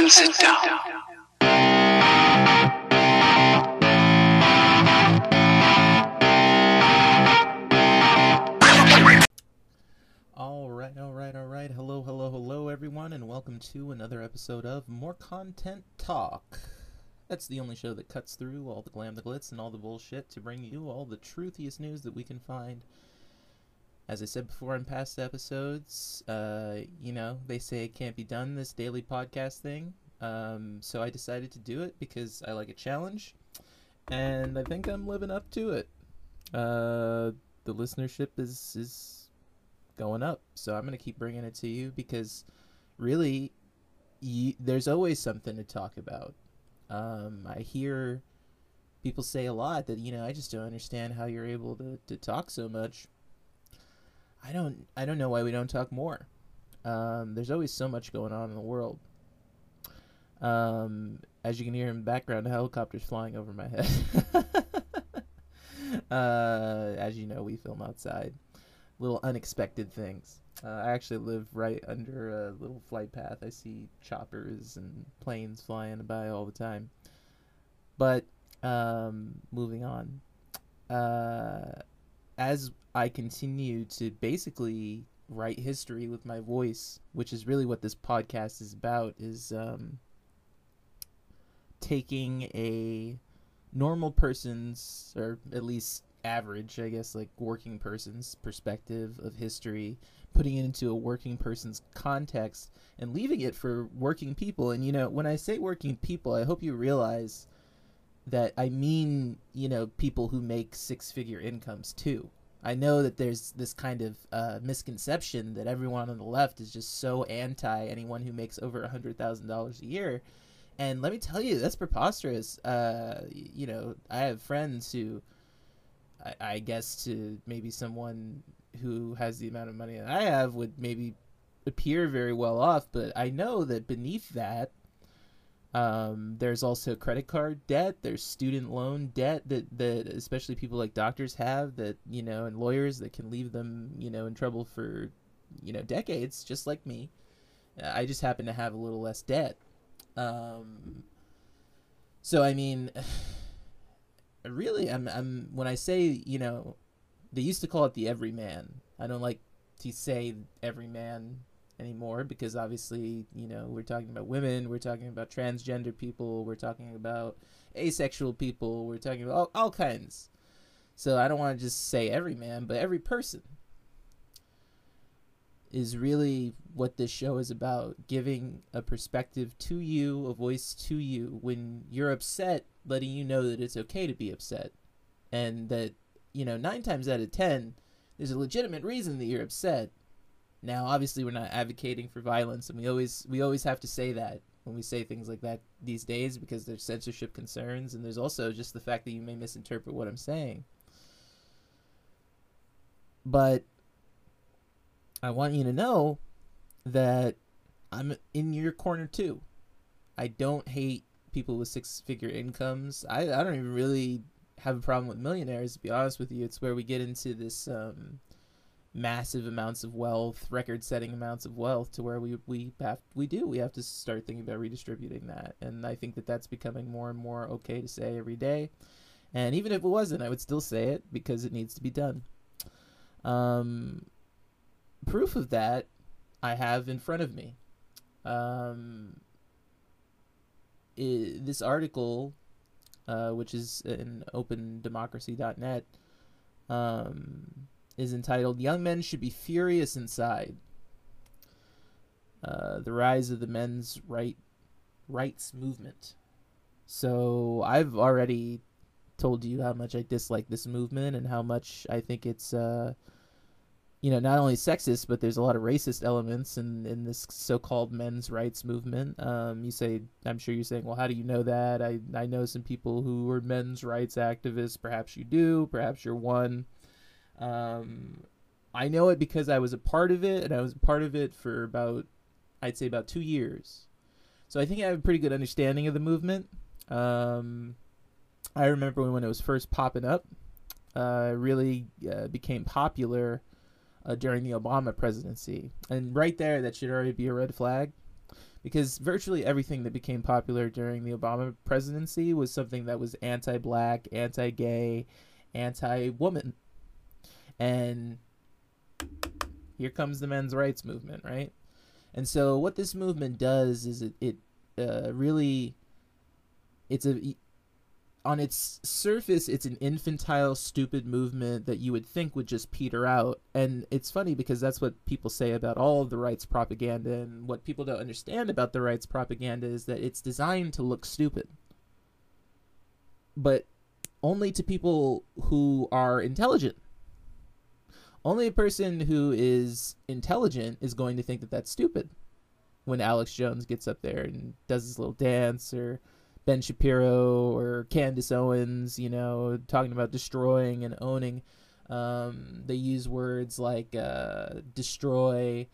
and sit down. All right, all right, all right. Hello, hello, hello, everyone, and welcome to another episode of More Content Talk. That's the only show that cuts through all the glam, the glitz, and all the bullshit to bring you all the truthiest news that we can find. As I said before in past episodes, uh, you know, they say it can't be done, this daily podcast thing. Um, so I decided to do it because I like a challenge, and I think I'm living up to it. Uh, the listenership is is going up. So I'm going to keep bringing it to you because really, you, there's always something to talk about. Um, I hear people say a lot that, you know, I just don't understand how you're able to, to talk so much. I don't, I don't know why we don't talk more. Um, there's always so much going on in the world. Um, as you can hear in the background, a helicopter's flying over my head. uh, as you know, we film outside little unexpected things. Uh, I actually live right under a little flight path. I see choppers and planes flying by all the time. But um, moving on, uh, as I continue to basically write history with my voice, which is really what this podcast is about, is um, taking a normal person's, or at least average, I guess, like working person's perspective of history, putting it into a working person's context, and leaving it for working people. And, you know, when I say working people, I hope you realize that I mean, you know, people who make six figure incomes too. I know that there's this kind of uh, misconception that everyone on the left is just so anti anyone who makes over a $100,000 a year. And let me tell you, that's preposterous. Uh, you know, I have friends who I, I guess to maybe someone who has the amount of money that I have would maybe appear very well off, but I know that beneath that, um, there's also credit card debt. There's student loan debt that, that especially people like doctors have that you know, and lawyers that can leave them you know in trouble for you know decades, just like me. I just happen to have a little less debt. Um, so I mean. really I'm I'm when I say, you know, they used to call it the everyman. I don't like to say everyman anymore because obviously, you know, we're talking about women, we're talking about transgender people, we're talking about asexual people, we're talking about all, all kinds. So I don't want to just say every man, but every person is really what this show is about giving a perspective to you, a voice to you when you're upset, letting you know that it's okay to be upset. And that, you know, nine times out of ten, there's a legitimate reason that you're upset. Now, obviously, we're not advocating for violence, and we always we always have to say that when we say things like that these days because there's censorship concerns, and there's also just the fact that you may misinterpret what I'm saying. But I want you to know that I'm in your corner too. I don't hate people with six figure incomes. I, I don't even really have a problem with millionaires, to be honest with you. It's where we get into this um, massive amounts of wealth, record setting amounts of wealth, to where we, we have we do we have to start thinking about redistributing that. And I think that that's becoming more and more okay to say every day. And even if it wasn't, I would still say it because it needs to be done. Um, proof of that I have in front of me. Um, i this article, uh, which is in opendemocracy.net, um, is entitled Young Men Should Be Furious Inside. Uh, the rise of the men's right rights movement. So I've already told you how much I dislike this movement and how much I think it's uh, you know, not only sexist, but there's a lot of racist elements in, in this so-called men's rights movement. Um, you say, I'm sure you're saying, well, how do you know that? I, I know some people who are men's rights activists. Perhaps you do. Perhaps you're one. Um, I know it because I was a part of it, and I was a part of it for about, I'd say, about two years. So I think I have a pretty good understanding of the movement. Um, I remember when it was first popping up, uh, really uh, became popular uh, during the Obama presidency. And right there, that should already be a red flag because virtually everything that became popular during the Obama presidency was something that was anti-black, anti-gay, anti-woman. And here comes the men's rights movement, right? And so what this movement does is it it uh, really it's a on its surface it's an infantile stupid movement that you would think would just peter out. And it's funny because that's what people say about all of the rights propaganda and what people don't understand about the rights propaganda is that it's designed to look stupid. But only to people who are intelligent only a person who is intelligent is going to think that that's stupid when alex jones gets up there and does his little dance or Ben Shapiro or Candace Owens, you know, talking about destroying and owning. Um, they use words like uh, destroy.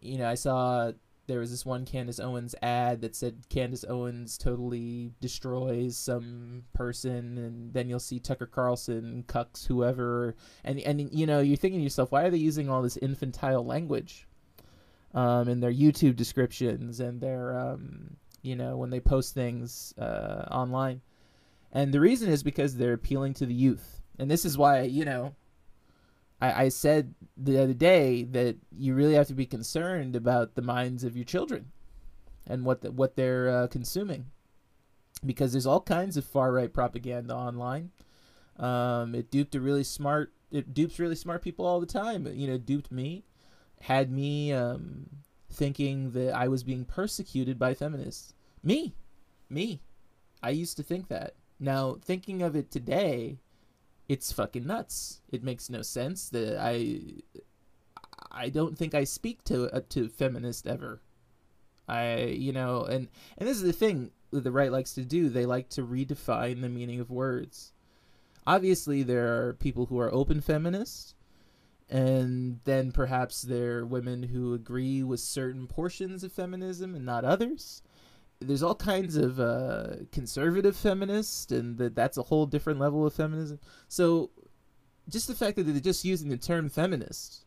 You know, I saw there was this one Candace Owens ad that said Candace Owens totally destroys some person, and then you'll see Tucker Carlson cucks whoever, and and you know you're thinking to yourself, why are they using all this infantile language um, in their YouTube descriptions and their um, you know, when they post things uh, online. And the reason is because they're appealing to the youth. And this is why, you know, I, I said the other day that you really have to be concerned about the minds of your children and what the, what they're uh, consuming, because there's all kinds of far right propaganda online. Um, it duped a really smart. It dupes really smart people all the time. You know, duped me, had me um, thinking that I was being persecuted by feminists. Me. Me. I used to think that. Now, thinking of it today, it's fucking nuts. It makes no sense that I I don't think I speak to uh, to feminist ever. I, you know, and and this is the thing that the right likes to do. They like to redefine the meaning of words. Obviously, there are people who are open feminists and then perhaps there are women who agree with certain portions of feminism and not others. There's all kinds of uh, conservative feminists, and that that's a whole different level of feminism. So, just the fact that they're just using the term feminist,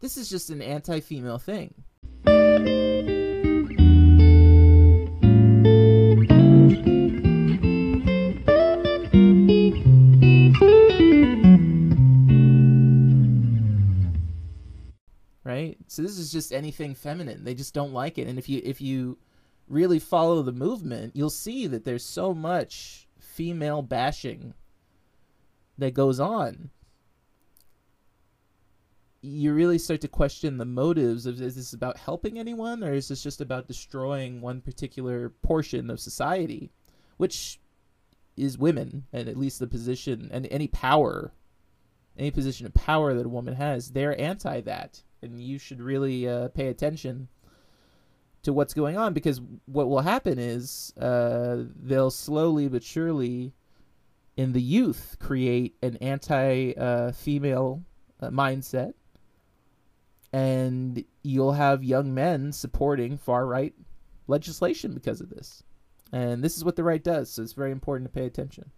this is just an anti-female thing. right? So this is just anything feminine. They just don't like it. And if you if you really follow the movement, you'll see that there's so much female bashing that goes on. You really start to question the motives of is this about helping anyone or is this just about destroying one particular portion of society, which is women and at least the position and any power any position of power that a woman has, they're anti that and you should really uh, pay attention to what's going on because what will happen is uh, they'll slowly but surely in the youth create an anti-female uh, mindset and you'll have young men supporting far right legislation because of this and this is what the right does so it's very important to pay attention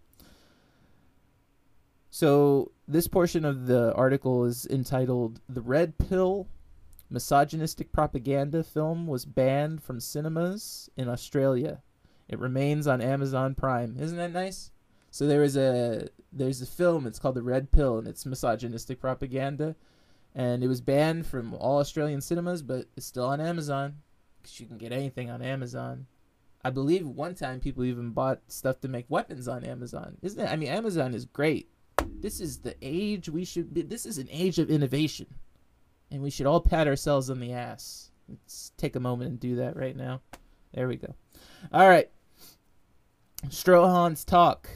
so this portion of the article is entitled "The Red Pill." Misogynistic propaganda film was banned from cinemas in Australia. It remains on Amazon Prime. Isn't that nice? So there is a there's a film. It's called The Red Pill, and it's misogynistic propaganda. And it was banned from all Australian cinemas, but it's still on Amazon because you can get anything on Amazon. I believe one time people even bought stuff to make weapons on Amazon. Isn't it? I mean, Amazon is great. This is the age we should be. This is an age of innovation. And we should all pat ourselves on the ass. Let's take a moment and do that right now. There we go. All right. Strohan's talk.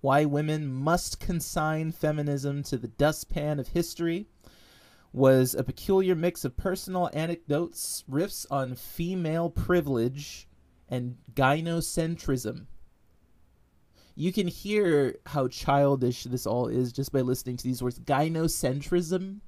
Why women must consign feminism to the dustpan of history was a peculiar mix of personal anecdotes, riffs on female privilege, and gynocentrism you can hear how childish this all is just by listening to these words gynocentrism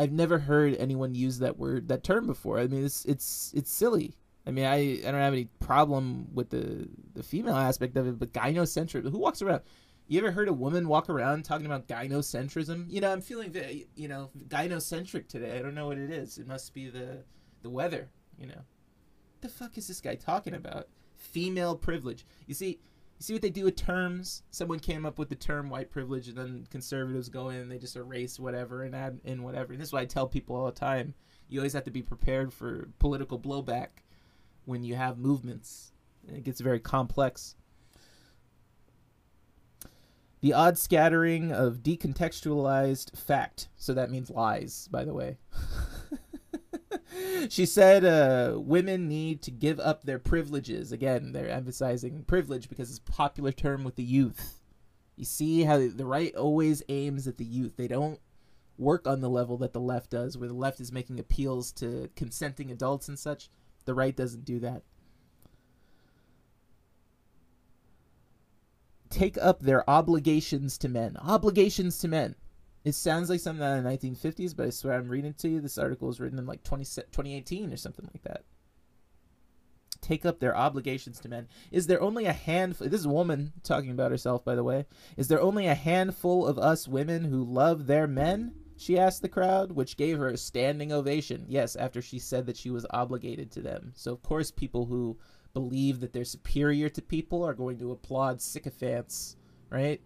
i've never heard anyone use that word that term before. I mean it's it's it's silly. I mean i i don't have any problem with the the female aspect of it but gynocentrism who walks around? You ever heard a woman walk around talking about gynocentrism? You know i'm feeling you know gynocentric today. I don't know what it is. It must be the the weather you know. What the fuck is this guy talking about? Female privilege. You see, you see what they do with terms? Someone came up with the term white privilege, and then conservatives go in and they just erase whatever and add in whatever. And this is why I tell people all the time: you always have to be prepared for political blowback when you have movements. It gets very complex. The odd scattering of decontextualized fact. So that means lies, by the way. she said uh, women need to give up their privileges. Again, they're emphasizing privilege because it's a popular term with the youth. You see how the right always aims at the youth. They don't work on the level that the left does, where the left is making appeals to consenting adults and such. The right doesn't do that. Take up their obligations to men. Obligations to men. It sounds like something out of the 1950s, but I swear I'm reading to you. This article was written in like 20, 2018 or something like that. Take up their obligations to men. Is there only a handful? This is a woman talking about herself, by the way. Is there only a handful of us women who love their men? She asked the crowd, which gave her a standing ovation. Yes, after she said that she was obligated to them. So, of course, people who believe that they're superior to people are going to applaud sycophants, right?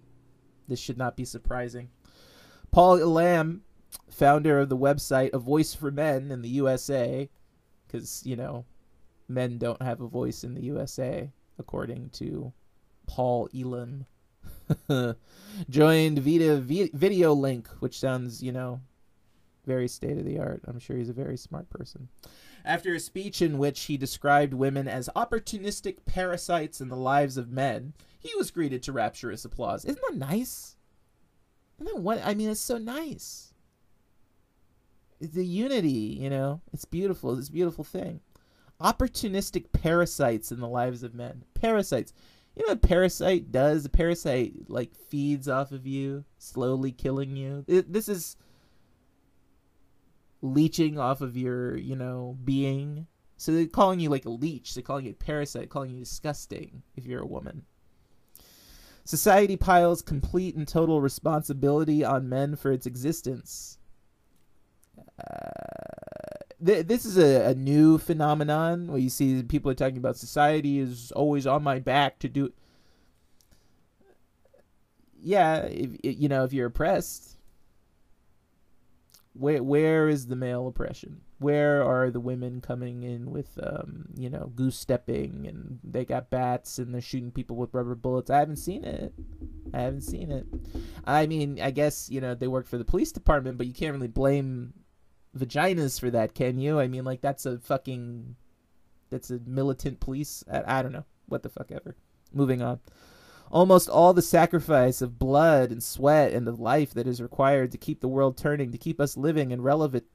This should not be surprising. Paul Elam, founder of the website A Voice for Men in the USA, because, you know, men don't have a voice in the USA, according to Paul Elam. Joined Vita Video Link, which sounds, you know, very state of the art. I'm sure he's a very smart person. After a speech in which he described women as opportunistic parasites in the lives of men, he was greeted to rapturous applause. Isn't that nice? And then what? I mean, it's so nice. The unity, you know, it's beautiful. It's a beautiful thing. Opportunistic parasites in the lives of men. Parasites. You know what parasite does? A parasite like feeds off of you, slowly killing you. It, this is leeching off of your, you know, being. So they're calling you like a leech. They're calling you a parasite, calling you disgusting if you're a woman. Society piles complete and total responsibility on men for its existence. Uh, th- this is a, a, new phenomenon where you see people are talking about society is always on my back to do. Yeah, if, you know, if you're oppressed, where where is the male oppression? Where are the women coming in with um, you know, goose stepping and they got bats and they're shooting people with rubber bullets? I haven't seen it. I haven't seen it. I mean, I guess, you know, they work for the police department, but you can't really blame vaginas for that, can you? I mean, like that's a fucking that's a militant police. I, I don't know. What the fuck ever. Moving on. Almost all the sacrifice of blood and sweat and of life that is required to keep the world turning, to keep us living and relevant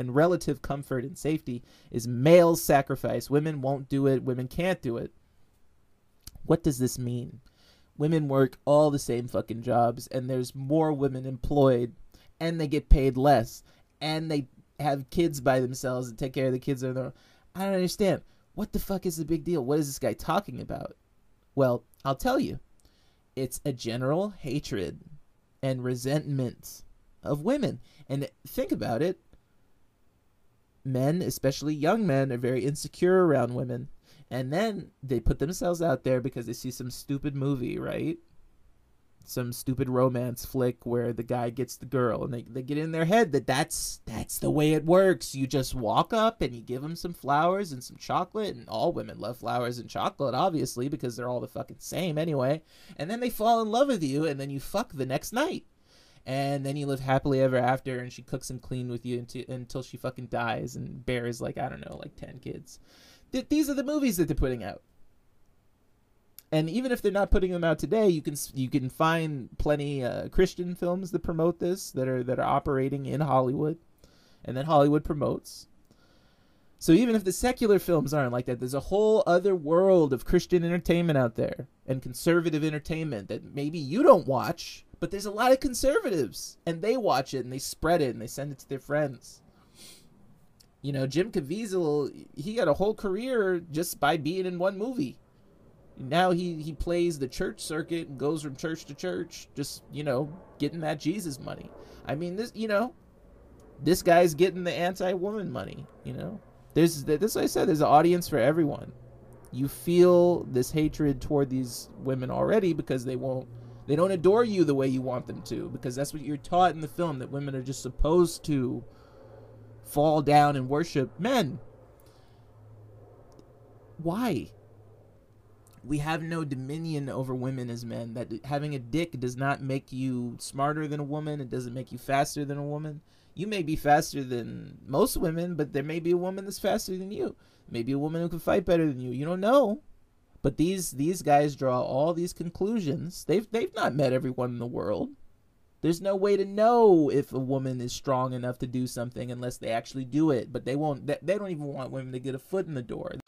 and relative comfort and safety is male sacrifice. Women won't do it. Women can't do it. What does this mean? Women work all the same fucking jobs, and there's more women employed, and they get paid less, and they have kids by themselves and take care of the kids on their own. I don't understand. What the fuck is the big deal? What is this guy talking about? Well, I'll tell you. It's a general hatred and resentment of women. And think about it. Men, especially young men, are very insecure around women. And then they put themselves out there because they see some stupid movie, right? some stupid romance flick where the guy gets the girl and they, they get in their head that that's that's the way it works you just walk up and you give them some flowers and some chocolate and all women love flowers and chocolate obviously because they're all the fucking same anyway and then they fall in love with you and then you fuck the next night and then you live happily ever after and she cooks and clean with you until, until she fucking dies and bears like i don't know like 10 kids. Th- these are the movies that they're putting out. And even if they're not putting them out today, you can you can find plenty uh, Christian films that promote this that are that are operating in Hollywood, and then Hollywood promotes. So even if the secular films aren't like that, there's a whole other world of Christian entertainment out there and conservative entertainment that maybe you don't watch, but there's a lot of conservatives and they watch it and they spread it and they send it to their friends. You know, Jim Caviezel, he got a whole career just by being in one movie now he he plays the church circuit and goes from church to church just you know getting that jesus money i mean this you know this guy's getting the anti-woman money you know There's what I said. There's an audience for everyone. You feel this hatred toward these women already because they won't they don't adore you the way you want them to because that's what you're taught in the film that women are just supposed to fall down and worship men. Why? We have no dominion over women as men. That having a dick does not make you smarter than a woman. It doesn't make you faster than a woman. You may be faster than most women, but there may be a woman that's faster than you. Maybe a woman who can fight better than you. You don't know. But these these guys draw all these conclusions. They've they've not met everyone in the world. There's no way to know if a woman is strong enough to do something unless they actually do it. But they won't. They don't even want women to get a foot in the door.